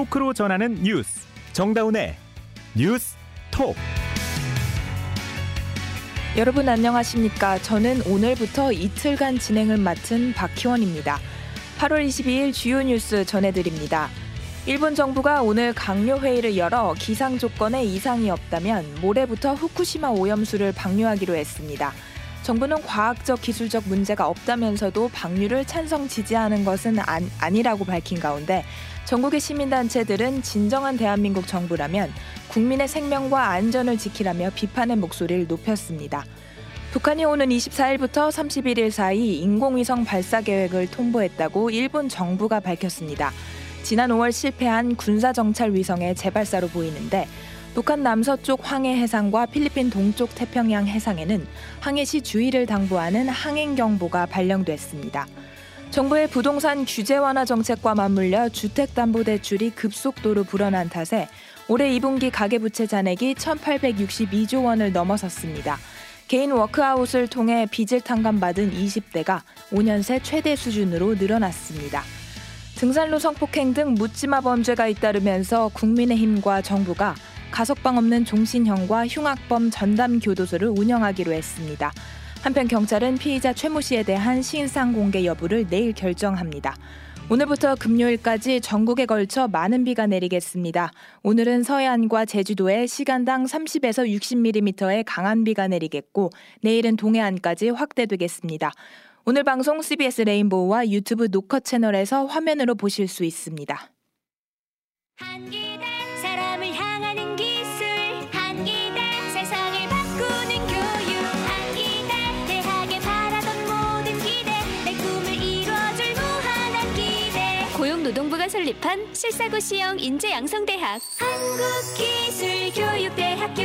토크로 전하는 뉴스 정다운의 뉴스 톡 여러분 안녕하십니까? 저는 오늘부터 이틀간 진행을 맡은 박희원입니다. 8월 22일 주요 뉴스 전해드립니다. 일본 정부가 오늘 강요 회의를 열어 기상 조건에 이상이 없다면 모레부터 후쿠시마 오염수를 방류하기로 했습니다. 정부는 과학적 기술적 문제가 없다면서도 방류를 찬성 지지하는 것은 안, 아니라고 밝힌 가운데 전국의 시민단체들은 진정한 대한민국 정부라면 국민의 생명과 안전을 지키라며 비판의 목소리를 높였습니다. 북한이 오는 24일부터 31일 사이 인공위성 발사 계획을 통보했다고 일본 정부가 밝혔습니다. 지난 5월 실패한 군사정찰 위성의 재발사로 보이는데 북한 남서쪽 황해 해상과 필리핀 동쪽 태평양 해상에는 항해 시 주의를 당부하는 항행 경보가 발령됐습니다. 정부의 부동산 규제 완화 정책과 맞물려 주택담보대출이 급속도로 불어난 탓에 올해 2분기 가계부채 잔액이 1,862조 원을 넘어섰습니다. 개인 워크아웃을 통해 빚을 탕감받은 20대가 5년 새 최대 수준으로 늘어났습니다. 등산로 성폭행 등 묻지마 범죄가 잇따르면서 국민의힘과 정부가 가석방 없는 종신형과 흉악범 전담 교도소를 운영하기로 했습니다. 한편 경찰은 피의자 최모 씨에 대한 신상 공개 여부를 내일 결정합니다. 오늘부터 금요일까지 전국에 걸쳐 많은 비가 내리겠습니다. 오늘은 서해안과 제주도에 시간당 30에서 60mm의 강한 비가 내리겠고 내일은 동해안까지 확대되겠습니다. 오늘 방송 CBS 레인보우와 유튜브 노컷 채널에서 화면으로 보실 수 있습니다. 설립한 실사고 시형 인재양성대학 한국기술교육대학교.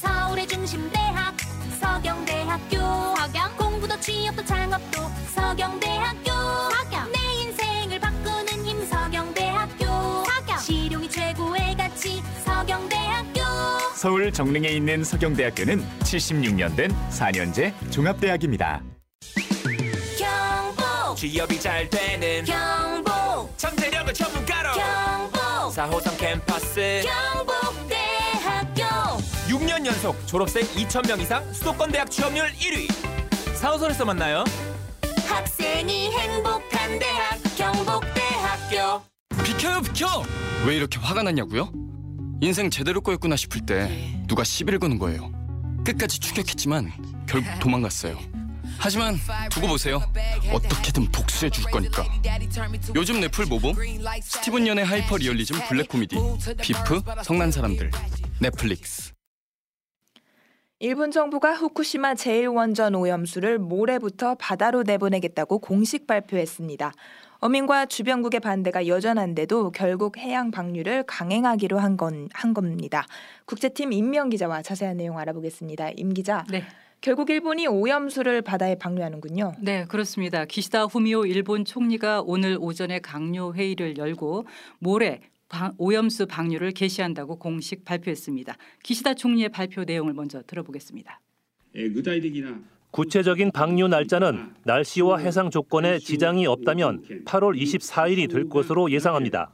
서울의 중심대학 서경대학교. 서경? 공부도 취업도 창업도 서경대학교. 서경? 내 인생을 바꾸는 힘 서경대학교. 서경? 실용이 최고의 가치 서경대학교. 서울 정릉에 있는 서경대학교는 76년 된 4년제 종합대학입니다. 취업이 잘 되는 경북 잠재력을 전문가로 경북 4호선 캠퍼스 경북대학교 6년 연속 졸업생 2,000명 이상 수도권 대학 취업률 1위 4호선에서 만나요 학생이 행복한 대학 경북대학교 비켜요 비켜! 왜 이렇게 화가 났냐고요? 인생 제대로 꼬였구나 싶을 때 누가 시비를 거는 거예요. 끝까지 추격했지만 결국 도망갔어요. 하지만 두고 보세요. 어떻게든 복수해 줄 거니까. 요즘 넷플 뭐 봄? 스티븐 연의 하이퍼 리얼리즘 블랙 코미디 Beef 성난 사람들 넷플릭스. 일본 정부가 후쿠시마 제1원전 오염수를 모레부터 바다로 내보내겠다고 공식 발표했습니다. 어민과 주변국의 반대가 여전한데도 결국 해양 방류를 강행하기로 한, 건, 한 겁니다. 국제팀 임명 기자와 자세한 내용 알아보겠습니다. 임 기자. 네. 결국 일본이 오염수를 바다에 방류하는군요. 네, 그렇습니다. 기시다 후미오 일본 총리가 오늘 오전에 강요 회의를 열고 모레 오염수 방류를 개시한다고 공식 발표했습니다. 기시다 총리의 발표 내용을 먼저 들어보겠습니다. 구체적인 방류 날짜는 날씨와 해상 조건에 지장이 없다면 8월 24일이 될 것으로 예상합니다.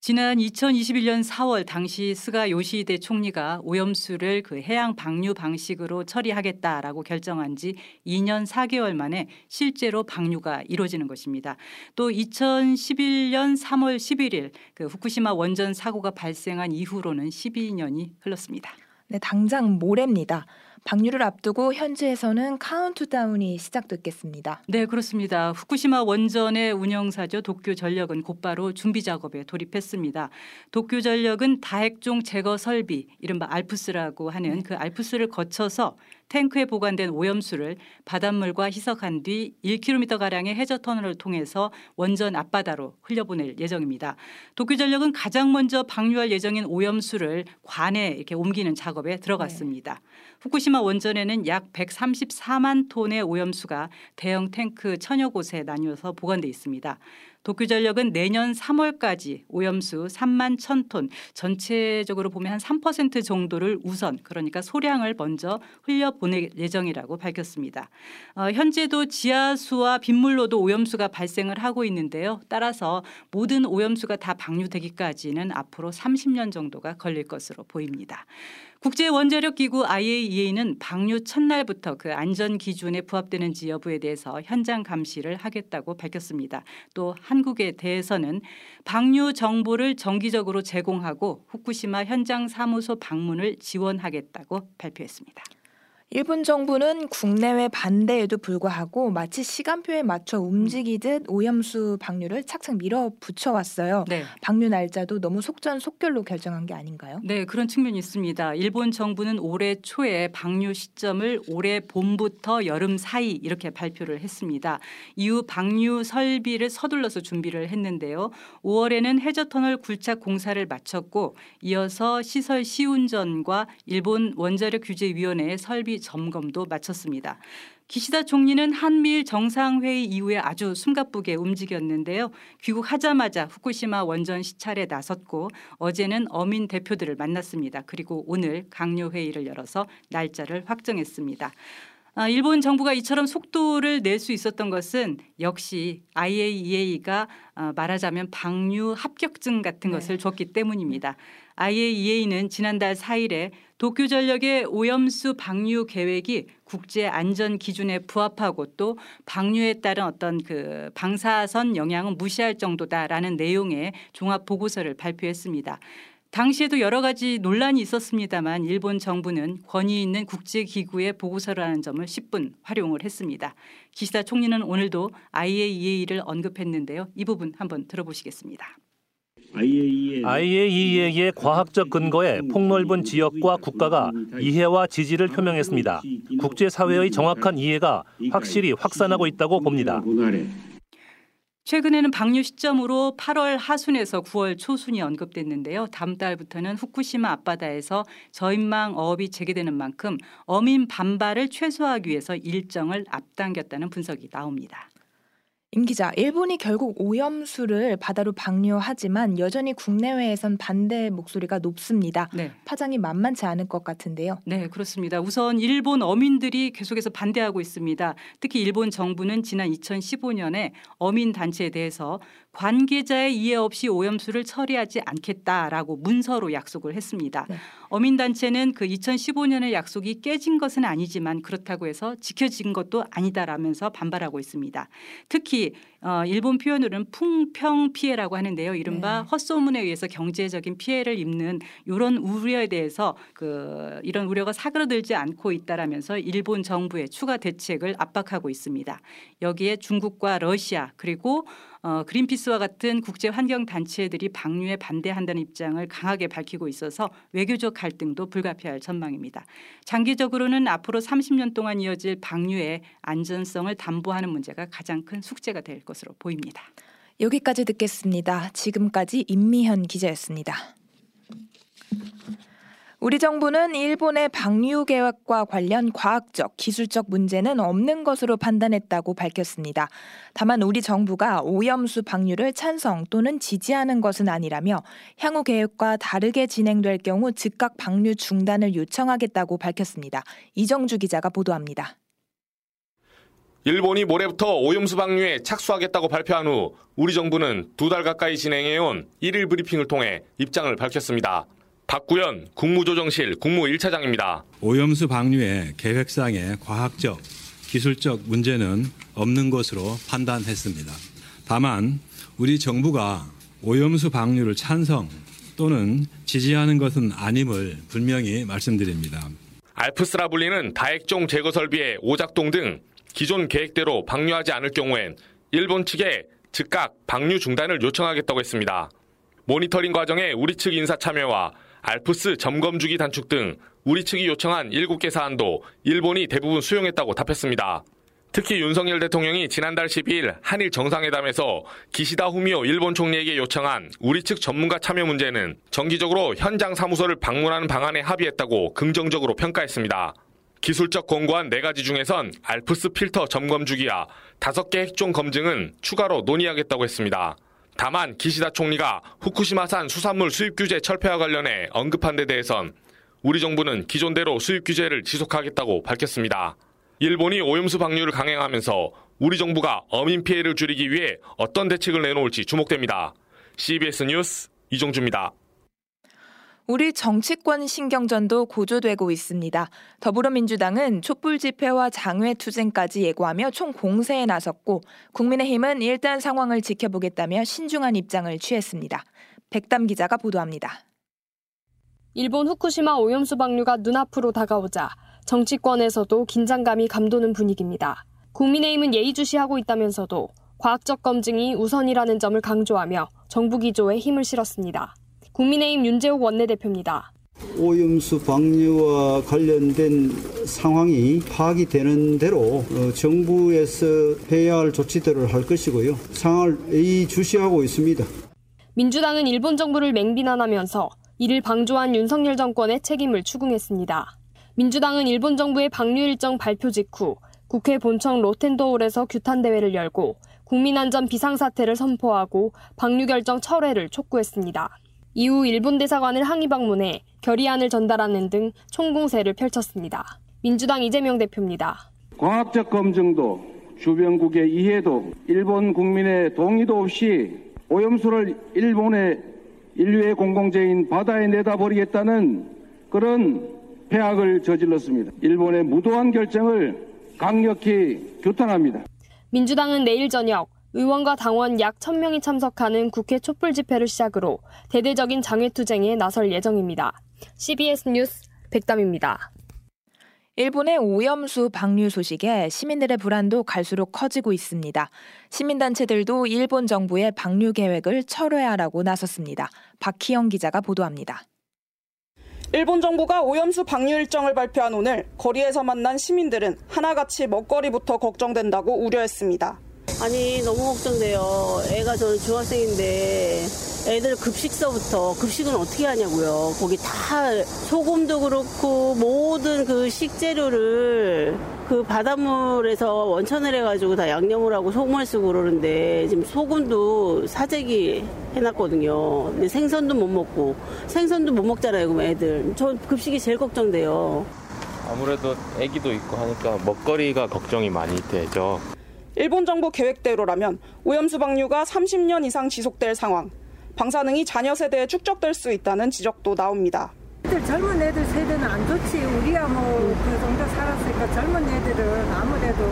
지난 2021년 4월 당시 스가 요시히데 총리가 오염수를 그 해양 방류 방식으로 처리하겠다라고 결정한 지 2년 4개월 만에 실제로 방류가 이루어지는 것입니다. 또 2011년 3월 11일 그 후쿠시마 원전 사고가 발생한 이후로는 12년이 흘렀습니다. 네, 당장 모레입니다. 방류를 앞두고 현지에서는 카운트다운이 시작됐겠습니다. 네, 그렇습니다. 후쿠시마 원전의 운영사죠. 도쿄전력은 곧바로 준비 작업에 돌입했습니다. 도쿄전력은 다핵종 제거 설비, 이른바 알프스라고 하는 그 알프스를 거쳐서 탱크에 보관된 오염수를 바닷물과 희석한 뒤 1km 가량의 해저 터널을 통해서 원전 앞바다로 흘려보낼 예정입니다. 도쿄전력은 가장 먼저 방류할 예정인 오염수를 관에 이렇게 옮기는 작업 작업에 들어갔습니다. 후쿠시마 원전에는 약 134만 톤의 오염수가 대형 탱크 천여 곳에 나뉘어서 보관돼 있습니다. 도쿄전력은 내년 3월까지 오염수 3만 1,000톤 전체적으로 보면 한 3% 정도를 우선 그러니까 소량을 먼저 흘려 보낼 예정이라고 밝혔습니다. 어, 현재도 지하수와 빗물로도 오염수가 발생을 하고 있는데요. 따라서 모든 오염수가 다 방류되기까지는 앞으로 30년 정도가 걸릴 것으로 보입니다. 국제원자력기구 IAEA는 방류 첫날부터 그 안전 기준에 부합되는지 여부에 대해서 현장 감시를 하겠다고 밝혔습니다. 또 한국에 대해서는 방류 정보를 정기적으로 제공하고 후쿠시마 현장 사무소 방문을 지원하겠다고 발표했습니다. 일본 정부는 국내외 반대에도 불구하고 마치 시간표에 맞춰 움직이듯 오염수 방류를 착착 밀어붙여 왔어요. 네. 방류 날짜도 너무 속전속결로 결정한 게 아닌가요? 네, 그런 측면이 있습니다. 일본 정부는 올해 초에 방류 시점을 올해 봄부터 여름 사이 이렇게 발표를 했습니다. 이후 방류 설비를 서둘러서 준비를 했는데요. 5월에는 해저터널 굴착 공사를 마쳤고 이어서 시설 시운전과 일본 원자력 규제위원회의 설비 점검도 마쳤습니다. 기시다 총리는 한미일 정상회의 이후에 아주 숨가쁘게 움직였는데요. 귀국하자마자 후쿠시마 원전 시찰에 나섰고 어제는 어민 대표들을 만났습니다. 그리고 오늘 강요 회의를 열어서 날짜를 확정했습니다. 아, 일본 정부가 이처럼 속도를 낼 수 있었던 것은 역시 IAEA가 아, 말하자면 방류 합격증 같은 것을 네. 줬기 때문입니다. IAEA는 지난달 4일에 도쿄전력의 오염수 방류 계획이 국제 안전 기준에 부합하고 또 방류에 따른 어떤 그 방사선 영향은 무시할 정도다라는 내용의 종합 보고서를 발표했습니다. 당시에도 여러 가지 논란이 있었습니다만 일본 정부는 권위 있는 국제기구의 보고서라는 점을 10분 활용을 했습니다. 기시다 총리는 오늘도 IAEA를 언급했는데요. 이 부분 한번 들어보시겠습니다. IAEA의 과학적 근거에 폭넓은 지역과 국가가 이해와 지지를 표명했습니다. 국제사회의 정확한 이해가 확실히 확산하고 있다고 봅니다. 최근에는 방류 시점으로 8월 하순에서 9월 초순이 언급됐는데요. 다음 달부터는 후쿠시마 앞바다에서 저인망 어업이 재개되는 만큼 어민 반발을 최소화하기 위해서 일정을 앞당겼다는 분석이 나옵니다. 임 기자, 일본이 결국 오염수를 바다로 방류하지만 여전히 국내외에선 반대 목소리가 높습니다. 네. 파장이 만만치 않을 것 같은데요. 네, 그렇습니다. 우선 일본 어민들이 계속해서 반대하고 있습니다. 특히 일본 정부는 지난 2015년에 어민 단체에 대해서 관계자의 이해 없이 오염수를 처리하지 않겠다라고 문서로 약속을 했습니다. 네. 어민 단체는 그 2015년의 약속이 깨진 것은 아니지만 그렇다고 해서 지켜진 것도 아니다라면서 반발하고 있습니다. 특히 어, 일본 표현으로는 풍평 피해라고 하는데요. 이른바 네. 헛소문에 의해서 경제적인 피해를 입는 이런 우려에 대해서 그 이런 우려가 사그러들지 않고 있다라면서 일본 정부의 추가 대책을 압박하고 있습니다. 여기에 중국과 러시아 그리고 어, 그린피스와 같은 국제 환경 단체들이 방류에 반대한다는 입장을 강하게 밝히고 있어서 외교적 갈등도 불가피할 전망입니다. 장기적으로는 앞으로 30년 동안 이어질 방류의 안전성을 담보하는 문제가 가장 큰 숙제가 될 것으로 보입니다. 여기까지 듣겠습니다. 지금까지 임미현 기자였습니다. 우리 정부는 일본의 방류 계획과 관련 과학적, 기술적 문제는 없는 것으로 판단했다고 밝혔습니다. 다만 우리 정부가 오염수 방류를 찬성 또는 지지하는 것은 아니라며 향후 계획과 다르게 진행될 경우 즉각 방류 중단을 요청하겠다고 밝혔습니다. 이정주 기자가 보도합니다. 일본이 모레부터 오염수 방류에 착수하겠다고 발표한 후 우리 정부는 두 달 가까이 진행해온 1일 브리핑을 통해 입장을 밝혔습니다. 박구현 국무조정실 국무 1차장입니다. 오염수 방류의 계획상의 과학적, 기술적 문제는 없는 것으로 판단했습니다. 다만 우리 정부가 오염수 방류를 찬성 또는 지지하는 것은 아님을 분명히 말씀드립니다. 알프스라 불리는 다액종 제거 설비의 오작동 등 기존 계획대로 방류하지 않을 경우엔 일본 측에 즉각 방류 중단을 요청하겠다고 했습니다. 모니터링 과정에 우리 측 인사 참여와 알프스 점검 주기 단축 등 우리 측이 요청한 7개 사안도 일본이 대부분 수용했다고 답했습니다. 특히 윤석열 대통령이 지난달 12일 한일 정상회담에서 기시다 후미오 일본 총리에게 요청한 우리 측 전문가 참여 문제는 정기적으로 현장 사무소를 방문하는 방안에 합의했다고 긍정적으로 평가했습니다. 기술적 권고안 4가지 중에선 알프스 필터 점검 주기와 5개 핵종 검증은 추가로 논의하겠다고 했습니다. 다만 기시다 총리가 후쿠시마산 수산물 수입 규제 철폐와 관련해 언급한 데 대해선 우리 정부는 기존대로 수입 규제를 지속하겠다고 밝혔습니다. 일본이 오염수 방류를 강행하면서 우리 정부가 어민 피해를 줄이기 위해 어떤 대책을 내놓을지 주목됩니다. CBS 뉴스 이종주입니다. 우리 정치권 신경전도 고조되고 있습니다. 더불어민주당은 촛불 집회와 장외 투쟁까지 예고하며 총 공세에 나섰고 국민의힘은 일단 상황을 지켜보겠다며 신중한 입장을 취했습니다. 백담 기자가 보도합니다. 일본 후쿠시마 오염수 방류가 눈앞으로 다가오자 정치권에서도 긴장감이 감도는 분위기입니다. 국민의힘은 예의주시하고 있다면서도 과학적 검증이 우선이라는 점을 강조하며 정부 기조에 힘을 실었습니다. 국민의힘 윤재욱 원내대표입니다. 오염수 방류와 관련된 상황이 파악이 되는 대로 어, 정부에서 해야 할 조치들을 할 것이고요. 상황을 예의주시하고 있습니다. 민주당은 일본 정부를 맹비난하면서 이를 방조한 윤석열 정권의 책임을 추궁했습니다. 민주당은 일본 정부의 방류 일정 발표 직후 국회 본청 로텐도홀에서 규탄 대회를 열고 국민안전 비상사태를 선포하고 방류 결정 철회를 촉구했습니다. 이후 일본 대사관을 항의 방문해 결의안을 전달하는 등 총공세를 펼쳤습니다. 민주당 이재명 대표입니다. 과학적 검증도 주변국의 이해도 일본 국민의 동의도 없이 오염수를 일본의 인류의 공공재인 바다에 내다버리겠다는 그런 폐악을 저질렀습니다. 일본의 무도한 결정을 강력히 규탄합니다. 민주당은 내일 저녁 의원과 당원 약 1000명이 참석하는 국회 촛불 집회를 시작으로 대대적인 장외투쟁에 나설 예정입니다. CBS 뉴스 백담입니다. 일본의 오염수 방류 소식에 시민들의 불안도 갈수록 커지고 있습니다. 시민단체들도 일본 정부의 방류 계획을 철회하라고 나섰습니다. 박희영 기자가 보도합니다. 일본 정부가 오염수 방류 일정을 발표한 오늘 거리에서 만난 시민들은 하나같이 먹거리부터 걱정된다고 우려했습니다. 아니 너무 걱정돼요. 애가 저는 중학생인데 애들 급식서부터 급식은 어떻게 하냐고요. 거기 다 소금도 그렇고 모든 그 식재료를 그 바닷물에서 원천을 해가지고 다 양념을 하고 소금을 쓰고 그러는데 지금 소금도 사재기 해놨거든요. 근데 생선도 못 먹고 생선도 못 먹잖아요. 그럼 애들 저 급식이 제일 걱정돼요. 아무래도 아기도 있고 하니까 먹거리가 걱정이 많이 되죠. 일본 정부 계획대로라면 오염수 방류가 30년 이상 지속될 상황, 방사능이 자녀 세대에 축적될 수 있다는 지적도 나옵니다. 애들 젊은 애들 세대는 안 좋지. 우리야 뭐 그 정도 살았으니까 젊은 애들은 아무래도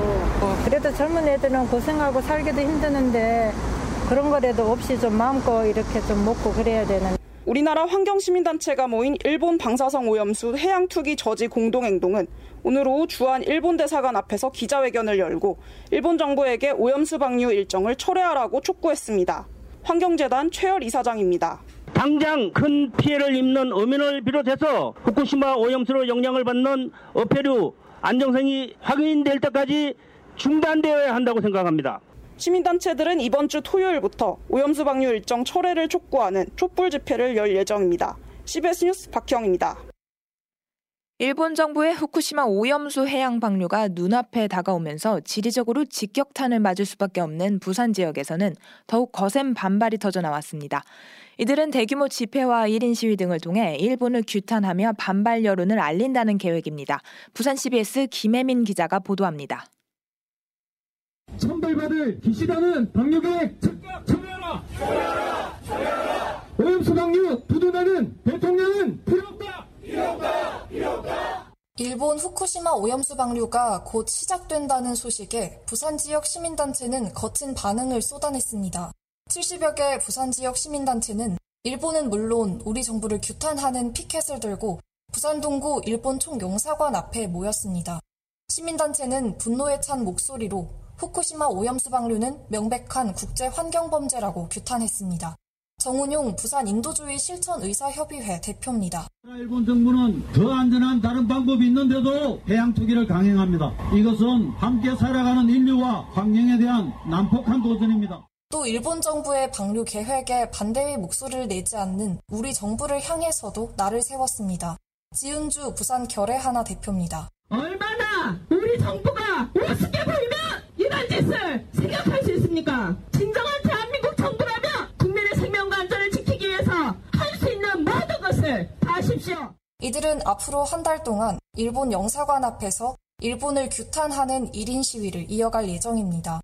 어, 그래도 젊은 애들은 고생하고 살기도 힘드는데 그런 거라도 없이 좀 마음껏 이렇게 좀 먹고 그래야 되는. 우리나라 환경시민단체가 모인 일본 방사성 오염수 해양 투기 저지 공동행동은 오늘 오후 주한 일본 대사관 앞에서 기자회견을 열고 일본 정부에게 오염수 방류 일정을 철회하라고 촉구했습니다. 환경재단 최열 이사장입니다. 당장 큰 피해를 입는 어민을 비롯해서 후쿠시마 오염수로 영향을 받는 어패류 안정성이 확인될 때까지 중단되어야 한다고 생각합니다. 시민단체들은 이번 주 토요일부터 오염수 방류 일정 철회를 촉구하는 촛불 집회를 열 예정입니다. CBS 뉴스 박형입니다. 일본 정부의 후쿠시마 오염수 해양 방류가 눈앞에 다가오면서 지리적으로 직격탄을 맞을 수밖에 없는 부산 지역에서는 더욱 거센 반발이 터져 나왔습니다. 이들은 대규모 집회와 1인 시위 등을 통해 일본을 규탄하며 반발 여론을 알린다는 계획입니다. 부산 CBS 김혜민 기자가 보도합니다. 천벌받을 기시다는 방류계획 즉각 철회하라! 철회하라! 철회하라! 오염수 방류 두둔하는 대통령은 필요 없다! 필요 없다! 필요 없다! 일본 후쿠시마 오염수 방류가 곧 시작된다는 소식에 부산 지역 시민단체는 거친 반응을 쏟아냈습니다. 70여 개 부산 지역 시민단체는 일본은 물론 우리 정부를 규탄하는 피켓을 들고 부산 동구 일본 총용사관 앞에 모였습니다. 시민단체는 분노에 찬 목소리로 후쿠시마 오염수 방류는 명백한 국제 환경 범죄라고 규탄했습니다. 정운용 부산 인도주의 실천의사협의회 대표입니다. 일본 정부는 더 안전한 다른 방법이 있는데도 해양 투기를 강행합니다. 이것은 함께 살아가는 인류와 환경에 대한 난폭한 도전입니다. 또 일본 정부의 방류 계획에 반대의 목소리를 내지 않는 우리 정부를 향해서도 날을 세웠습니다. 지은주 부산 결의 하나 대표입니다. 얼마나 우리 정부가 우습게 보이면 짓을 생각할 수 있습니까? 진정한 대한민국 정부라면 국민의 생명과 안전을 지키기 위해서 할 수 있는 모든 것을 다 하십시오. 이들은 앞으로 한 달 동안 일본 영사관 앞에서 일본을 규탄하는 1인 시위를 이어갈 예정입니다.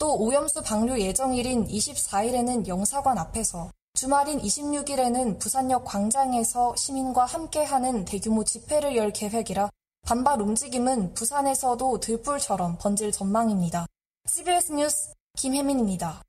또 오염수 방류 예정일인 24일에는 영사관 앞에서 주말인 26일에는 부산역 광장에서 시민과 함께하는 대규모 집회를 열 계획이라 반발 움직임은 부산에서도 들불처럼 번질 전망입니다. CBS 뉴스 김혜민입니다.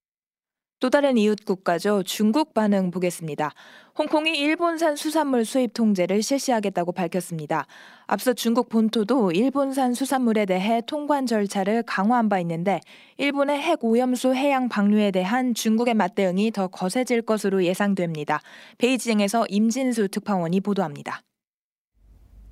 또 다른 이웃 국가죠. 중국 반응 보겠습니다. 홍콩이 일본산 수산물 수입 통제를 실시하겠다고 밝혔습니다. 앞서 중국 본토도 일본산 수산물에 대해 통관 절차를 강화한 바 있는데 일본의 핵 오염수 해양 방류에 대한 중국의 맞대응이 더 거세질 것으로 예상됩니다. 베이징에서 임진수 특파원이 보도합니다.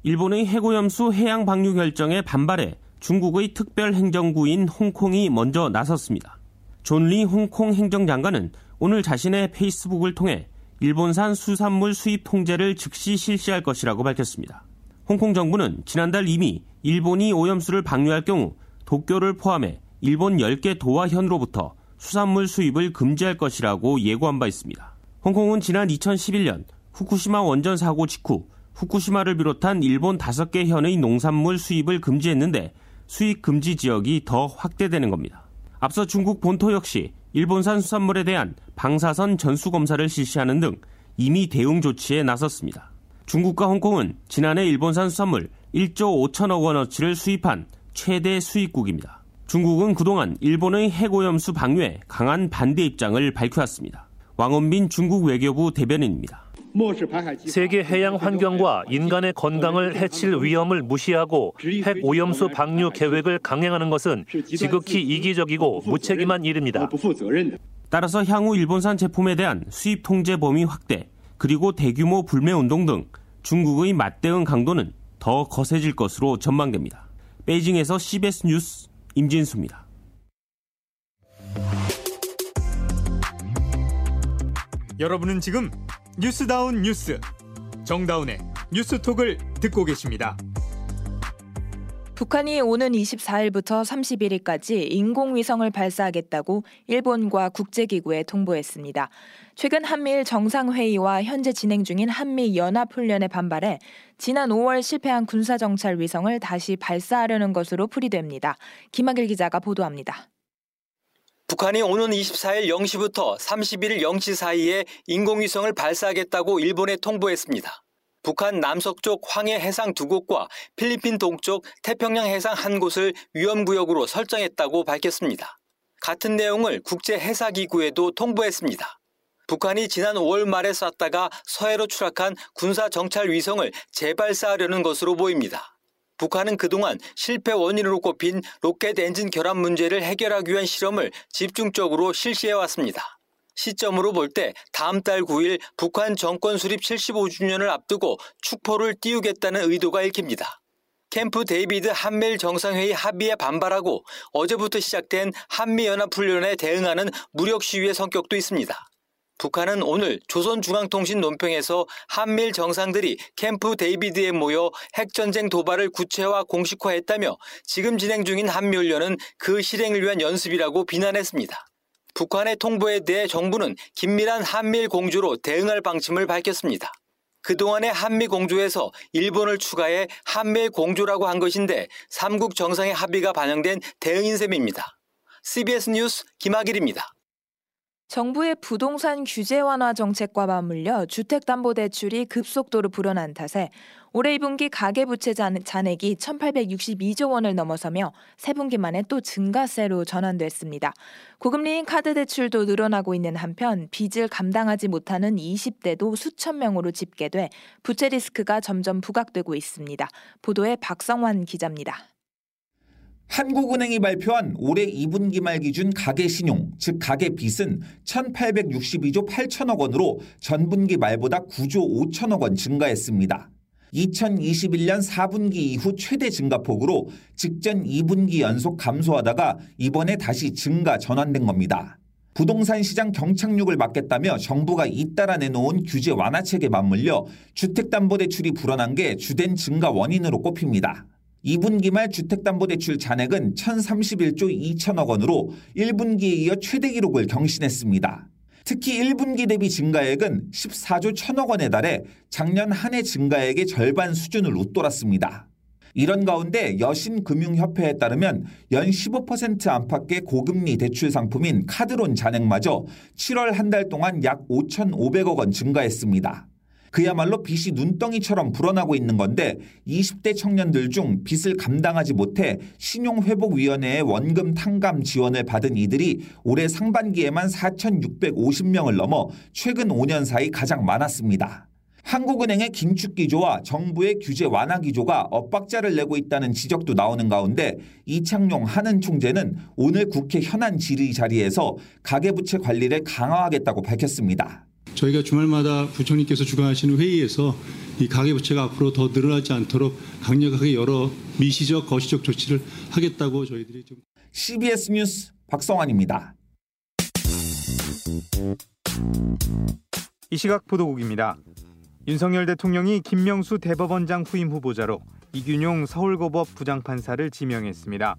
일본의 핵오염수 해양 방류 결정에 반발해 중국의 특별 행정구인 홍콩이 먼저 나섰습니다. 존리 홍콩 행정장관은 오늘 자신의 페이스북을 통해 일본산 수산물 수입 통제를 즉시 실시할 것이라고 밝혔습니다. 홍콩 정부는 지난달 이미 일본이 오염수를 방류할 경우 도쿄를 포함해 일본 10개 도와 현으로부터 수산물 수입을 금지할 것이라고 예고한 바 있습니다. 홍콩은 지난 2011년 후쿠시마 원전 사고 직후 후쿠시마를 비롯한 일본 5개 현의 농산물 수입을 금지했는데 수입 금지 지역이 더 확대되는 겁니다. 앞서 중국 본토 역시 일본산 수산물에 대한 방사선 전수 검사를 실시하는 등 이미 대응 조치에 나섰습니다. 중국과 홍콩은 지난해 일본산 수산물 1조 5천억 원어치를 수입한 최대 수입국입니다. 중국은 그동안 일본의 핵오염수 방류에 강한 반대 입장을 밝혀왔습니다. 왕원빈 중국 외교부 대변인입니다. 세계 해양 환경과 인간의 건강을 해칠 위험을 무시하고 핵 오염수 방류 계획을 강행하는 것은 지극히 이기적이고 무책임한 일입니다. 따라서 향후 일본산 제품에 대한 수입 통제 범위 확대, 그리고 대규모 불매 운동 등 중국의 맞대응 강도는 더 거세질 것으로 전망됩니다. 베이징에서 CBS 뉴스 임진수입니다. 여러분은 지금 뉴스다운 뉴스 정다운의 뉴스톡을 듣고 계십니다. 북한이 오는 24일부터 31일까지 인공위성을 발사하겠다고 일본과 국제기구에 통보했습니다. 최근 한미일 정상회의와 현재 진행 중인 한미연합훈련에 반발해 지난 5월 실패한 군사정찰 위성을 다시 발사하려는 것으로 풀이됩니다. 김학일 기자가 보도합니다. 북한이 오는 24일 0시부터 31일 0시 사이에 인공위성을 발사하겠다고 일본에 통보했습니다. 북한 남서쪽 황해 해상 두 곳과 필리핀 동쪽 태평양 해상 한 곳을 위험구역으로 설정했다고 밝혔습니다. 같은 내용을 국제해사기구에도 통보했습니다. 북한이 지난 5월 말에 쐈다가 서해로 추락한 군사정찰 위성을 재발사하려는 것으로 보입니다. 북한은 그동안 실패 원인으로 꼽힌 로켓 엔진 결함 문제를 해결하기 위한 실험을 집중적으로 실시해왔습니다. 시점으로 볼 때 다음 달 9일 북한 정권 수립 75주년을 앞두고 축포를 띄우겠다는 의도가 읽힙니다. 캠프 데이비드 한미일 정상회의 합의에 반발하고 어제부터 시작된 한미연합훈련에 대응하는 무력 시위의 성격도 있습니다. 북한은 오늘 조선중앙통신 논평에서 한미일 정상들이 캠프 데이비드에 모여 핵전쟁 도발을 구체화 공식화했다며 지금 진행 중인 한미훈련은 그 실행을 위한 연습이라고 비난했습니다. 북한의 통보에 대해 정부는 긴밀한 한미일 공조로 대응할 방침을 밝혔습니다. 그동안의 한미 공조에서 일본을 추가해 한미일 공조라고 한 것인데 3국 정상의 합의가 반영된 대응인 셈입니다. CBS 뉴스 김학일입니다. 정부의 부동산 규제 완화 정책과 맞물려 주택담보대출이 급속도로 불어난 탓에 올해 2분기 가계부채 잔액이 1,862조 원을 넘어서며 3분기 만에 또 증가세로 전환됐습니다. 고금리인 카드 대출도 늘어나고 있는 한편 빚을 감당하지 못하는 20대도 수천 명으로 집계돼 부채 리스크가 점점 부각되고 있습니다. 보도에 박성환 기자입니다. 한국은행이 발표한 올해 2분기 말 기준 가계 신용, 즉 가계 빚은 1,862조 8천억 원으로 전분기 말보다 9조 5천억 원 증가했습니다. 2021년 4분기 이후 최대 증가폭으로 직전 2분기 연속 감소하다가 이번에 다시 증가 전환된 겁니다. 부동산 시장 경착륙을 막겠다며 정부가 잇따라 내놓은 규제 완화책에 맞물려 주택담보대출이 불어난 게 주된 증가 원인으로 꼽힙니다. 2분기 말 주택담보대출 잔액은 1,031조 2천억 원으로 1분기에 이어 최대 기록을 경신했습니다. 특히 1분기 대비 증가액은 14조 1천억 원에 달해 작년 한 해 증가액의 절반 수준을 웃돌았습니다. 이런 가운데 여신금융협회에 따르면 연 15% 안팎의 고금리 대출 상품인 카드론 잔액마저 7월 한 달 동안 약 5,500억 원 증가했습니다. 그야말로 빚이 눈덩이처럼 불어나고 있는 건데 20대 청년들 중 빚을 감당하지 못해 신용회복위원회의 원금 탕감 지원을 받은 이들이 올해 상반기에만 4,650명을 넘어 최근 5년 사이 가장 많았습니다. 한국은행의 긴축 기조와 정부의 규제 완화 기조가 엇박자를 내고 있다는 지적도 나오는 가운데 이창용 한은 총재는 오늘 국회 현안 질의 자리에서 가계부채 관리를 강화하겠다고 밝혔습니다. 저희가 주말마다 부총리께서 주관하시는 회의에서 이 가계부채가 앞으로 더 늘어나지 않도록 강력하게 여러 미시적 거시적 조치를 하겠다고 저희들이 좀 CBS 뉴스 박성환입니다. 이 시각 보도국입니다. 윤석열 대통령이 김명수 대법원장 후임 후보자로 이균용 서울고법 부장판사를 지명했습니다.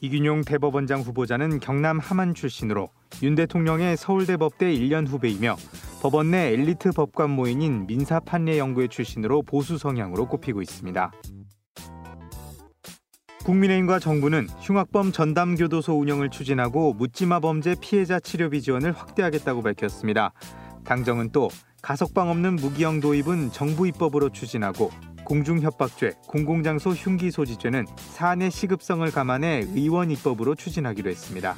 이균용 대법원장 후보자는 경남 함안 출신으로 윤 대통령의 서울대법대 1년 후배이며 법원 내 엘리트 법관 모임인 민사판례연구회 출신으로 보수 성향으로 꼽히고 있습니다. 국민의힘과 정부는 흉악범 전담교도소 운영을 추진하고 묻지마 범죄 피해자 치료비 지원을 확대하겠다고 밝혔습니다. 당정은 또 가석방 없는 무기형 도입은 정부 입법으로 추진하고 공중협박죄, 공공장소 흉기 소지죄는 사안의 시급성을 감안해 의원 입법으로 추진하기로 했습니다.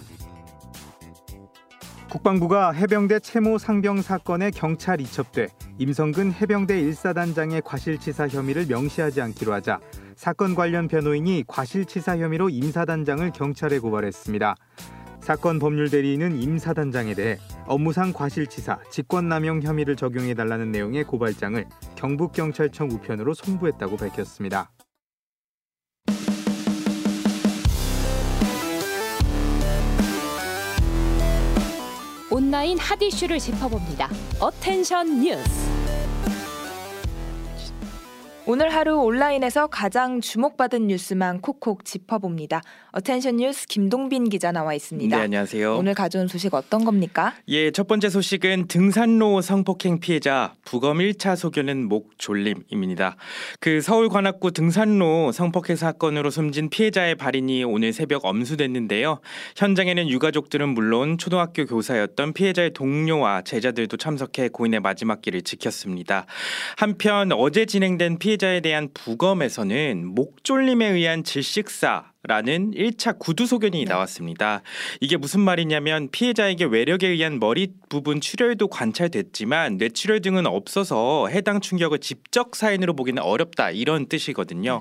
국방부가 해병대 채모 상병 사건에 경찰 이첩돼 임성근 해병대 1사단장의 과실치사 혐의를 명시하지 않기로 하자 사건 관련 변호인이 과실치사 혐의로 임사단장을 경찰에 고발했습니다. 사건 법률 대리인은 임 사단장에 대해 업무상 과실치사, 직권남용 혐의를 적용해달라는 내용의 고발장을 경북경찰청 우편으로 송부했다고 밝혔습니다. 온라인 핫 이슈를 짚어봅니다. attention 뉴스. 오늘 하루 온라인에서 가장 주목받은 뉴스만 콕콕 짚어봅니다. attention 뉴스 김동빈 기자 나와 있습니다. 네, 안녕하세요. 오늘 가져온 소식 어떤 겁니까? 예, 첫 번째 소식은 등산로 성폭행 피해자 부검 1차 소견은 목 졸림입니다. 그 서울 관악구 등산로 성폭행 사건으로 숨진 피해자의 발인이 오늘 새벽 엄수됐는데요. 현장에는 유가족들은 물론 초등학교 교사였던 피해자의 동료와 제자들도 참석해 고인의 마지막 길을 지켰습니다. 한편 어제 진행된 피해 피해자에 대한 부검에서는 목졸림에 의한 질식사 라는 1차 구두 소견이 나왔습니다. 이게 무슨 말이냐면 피해자에게 외력에 의한 머리 부분 출혈도 관찰됐지만 뇌출혈 등은 없어서 해당 충격을 직접 사인으로 보기는 어렵다 이런 뜻이거든요.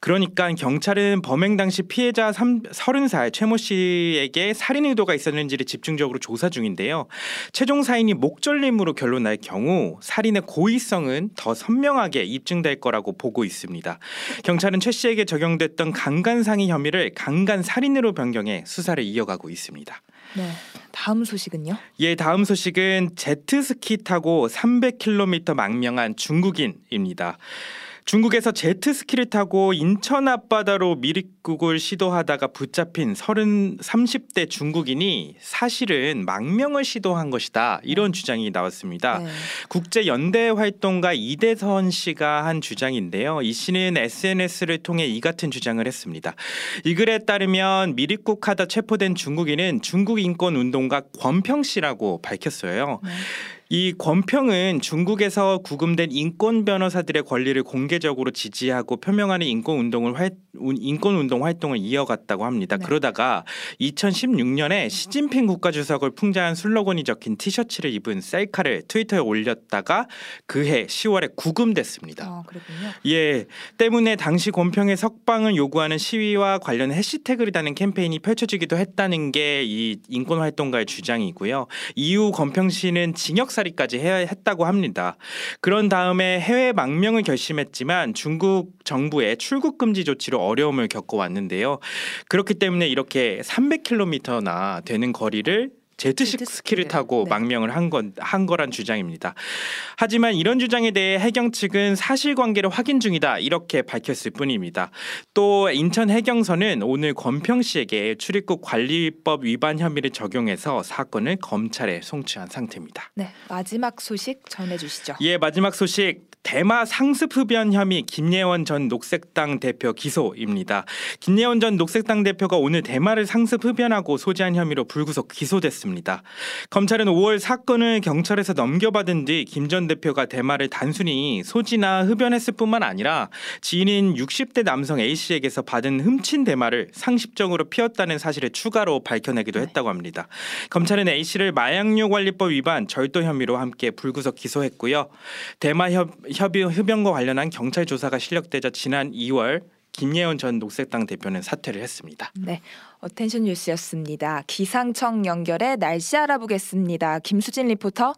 그러니까 경찰은 범행 당시 피해자 3, 30살 최모 씨에게 살인 의도가 있었는지를 집중적으로 조사 중인데요. 최종 사인이 목절림으로 결론 날 경우 살인의 고의성은 더 선명하게 입증될 거라고 보고 있습니다. 경찰은 최 씨에게 적용됐던 강간상해 혐의 혐의를 강간 살인으로 변경해 수사를 이어가고 있습니다. 네. 다음 소식은요? 예, 다음 소식은 제트스키 타고 300km 망명한 중국인입니다. 중국에서 제트스키를 타고 인천 앞바다로 미립국을 시도하다가 붙잡힌 30, 30대 중국인이 사실은 망명을 시도한 것이다. 이런 주장이 나왔습니다. 네. 국제 연대 활동가 이대선 씨가 한 주장인데요. 이 씨는 SNS를 통해 이 같은 주장을 했습니다. 이 글에 따르면 미립국하다 체포된 중국인은 중국 인권 운동가 권평 씨라고 밝혔어요. 네. 이 권평은 중국에서 구금된 인권 변호사들의 권리를 공개적으로 지지하고 표명하는 인권 운동을 활, 인권 운동 활동을 이어갔다고 합니다. 네. 그러다가 2016년에 시진핑 국가주석을 풍자한 슬로건이 적힌 티셔츠를 입은 셀카를 트위터에 올렸다가 그해 10월에 구금됐습니다. 어, 그렇군요. 예, 때문에 당시 권평의 석방을 요구하는 시위와 관련 해시태그를 다는 캠페인이 펼쳐지기도 했다는 게 이 인권 활동가의 주장이고요. 이후 권평 씨는 징역 살이까지 해야 했다고 합니다. 그런 다음에 해외 망명을 결심했지만 중국 정부의 출국 금지 조치로 어려움을 겪어왔는데요. 그렇기 때문에 이렇게 300km나 되는 거리를 제트식 스키를 타고 네. 망명을 한, 건, 한 거란 주장입니다. 하지만 이런 주장에 대해 해경 측은 사실관계를 확인 중이다 이렇게 밝혔을 뿐입니다. 또 인천 해경서는 오늘 권평 씨에게 출입국 관리법 위반 혐의를 적용해서 사건을 검찰에 송치한 상태입니다. 네, 마지막 소식 전해주시죠. 예, 마지막 소식 대마 상습 흡연 혐의 김예원 전 녹색당 대표 기소입니다. 김예원 전 녹색당 대표가 오늘 대마를 상습 흡연하고 소지한 혐의로 불구속 기소됐습니다. 검찰은 5월 사건을 경찰에서 넘겨받은 뒤 김 전 대표가 대마를 단순히 소지나 흡연했을 뿐만 아니라 지인인 60대 남성 A 씨에게서 받은 훔친 대마를 상습적으로 피웠다는 사실을 추가로 밝혀내기도 했다고 합니다. 검찰은 A 씨를 마약류 관리법 위반 절도 혐의로 함께 불구속 기소했고요. 대마 협 협의 흡연과 관련한 경찰 조사가 실력되자 지난 2월 김예원 전 녹색당 대표는 사퇴를 했습니다. 네, attention 뉴스였습니다. 기상청 연결해 날씨 알아보겠습니다. 김수진 리포터.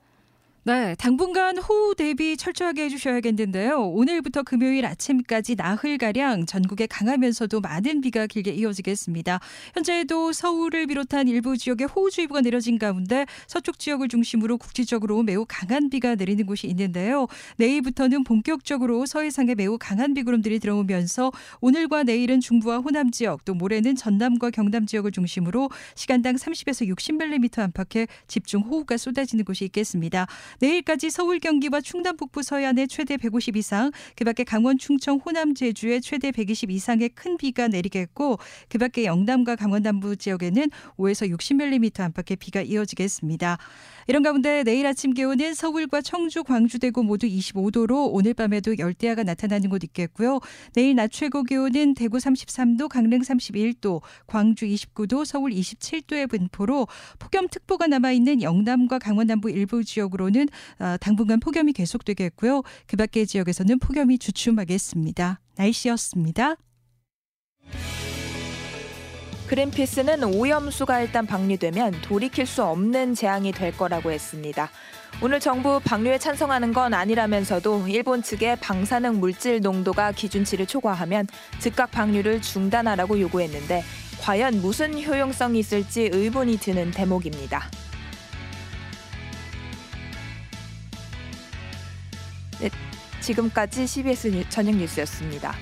네, 당분간 호우 대비 철저하게 해주셔야겠는데요. 오늘부터 금요일 아침까지 나흘가량 전국에 강하면서도 많은 비가 길게 이어지겠습니다. 현재도 서울을 비롯한 일부 지역에 호우주의보가 내려진 가운데 서쪽 지역을 중심으로 국지적으로 매우 강한 비가 내리는 곳이 있는데요. 내일부터는 본격적으로 서해상에 매우 강한 비구름들이 들어오면서 오늘과 내일은 중부와 호남 지역 또 모레는 전남과 경남 지역을 중심으로 시간당 30에서 60mm 안팎의 집중 호우가 쏟아지는 곳이 있겠습니다. 내일까지 서울 경기와 충남 북부 서해안에 최대 150 이상, 그밖에 강원 충청 호남 제주에 최대 120 이상의 큰 비가 내리겠고 그밖에 영남과 강원 남부 지역에는 5에서 60mm 안팎의 비가 이어지겠습니다. 이런 가운데 내일 아침 기온은 서울과 청주, 광주, 대구 모두 25도로 오늘 밤에도 열대야가 나타나는 곳 있겠고요. 내일 낮 최고 기온은 대구 33도, 강릉 31도, 광주 29도, 서울 27도의 분포로 폭염특보가 남아있는 영남과 강원 남부 일부 지역으로는 어, 당분간 폭염이 계속되겠고요. 그 밖의 지역에서는 폭염이 주춤하겠습니다. 날씨였습니다. 그린피스는 오염수가 일단 방류되면 돌이킬 수 없는 재앙이 될 거라고 했습니다. 오늘 정부 방류에 찬성하는 건 아니라면서도 일본 측의 방사능 물질 농도가 기준치를 초과하면 즉각 방류를 중단하라고 요구했는데 과연 무슨 효용성이 있을지 의문이 드는 대목입니다. 네, 지금까지 CBS 저녁 뉴스였습니다.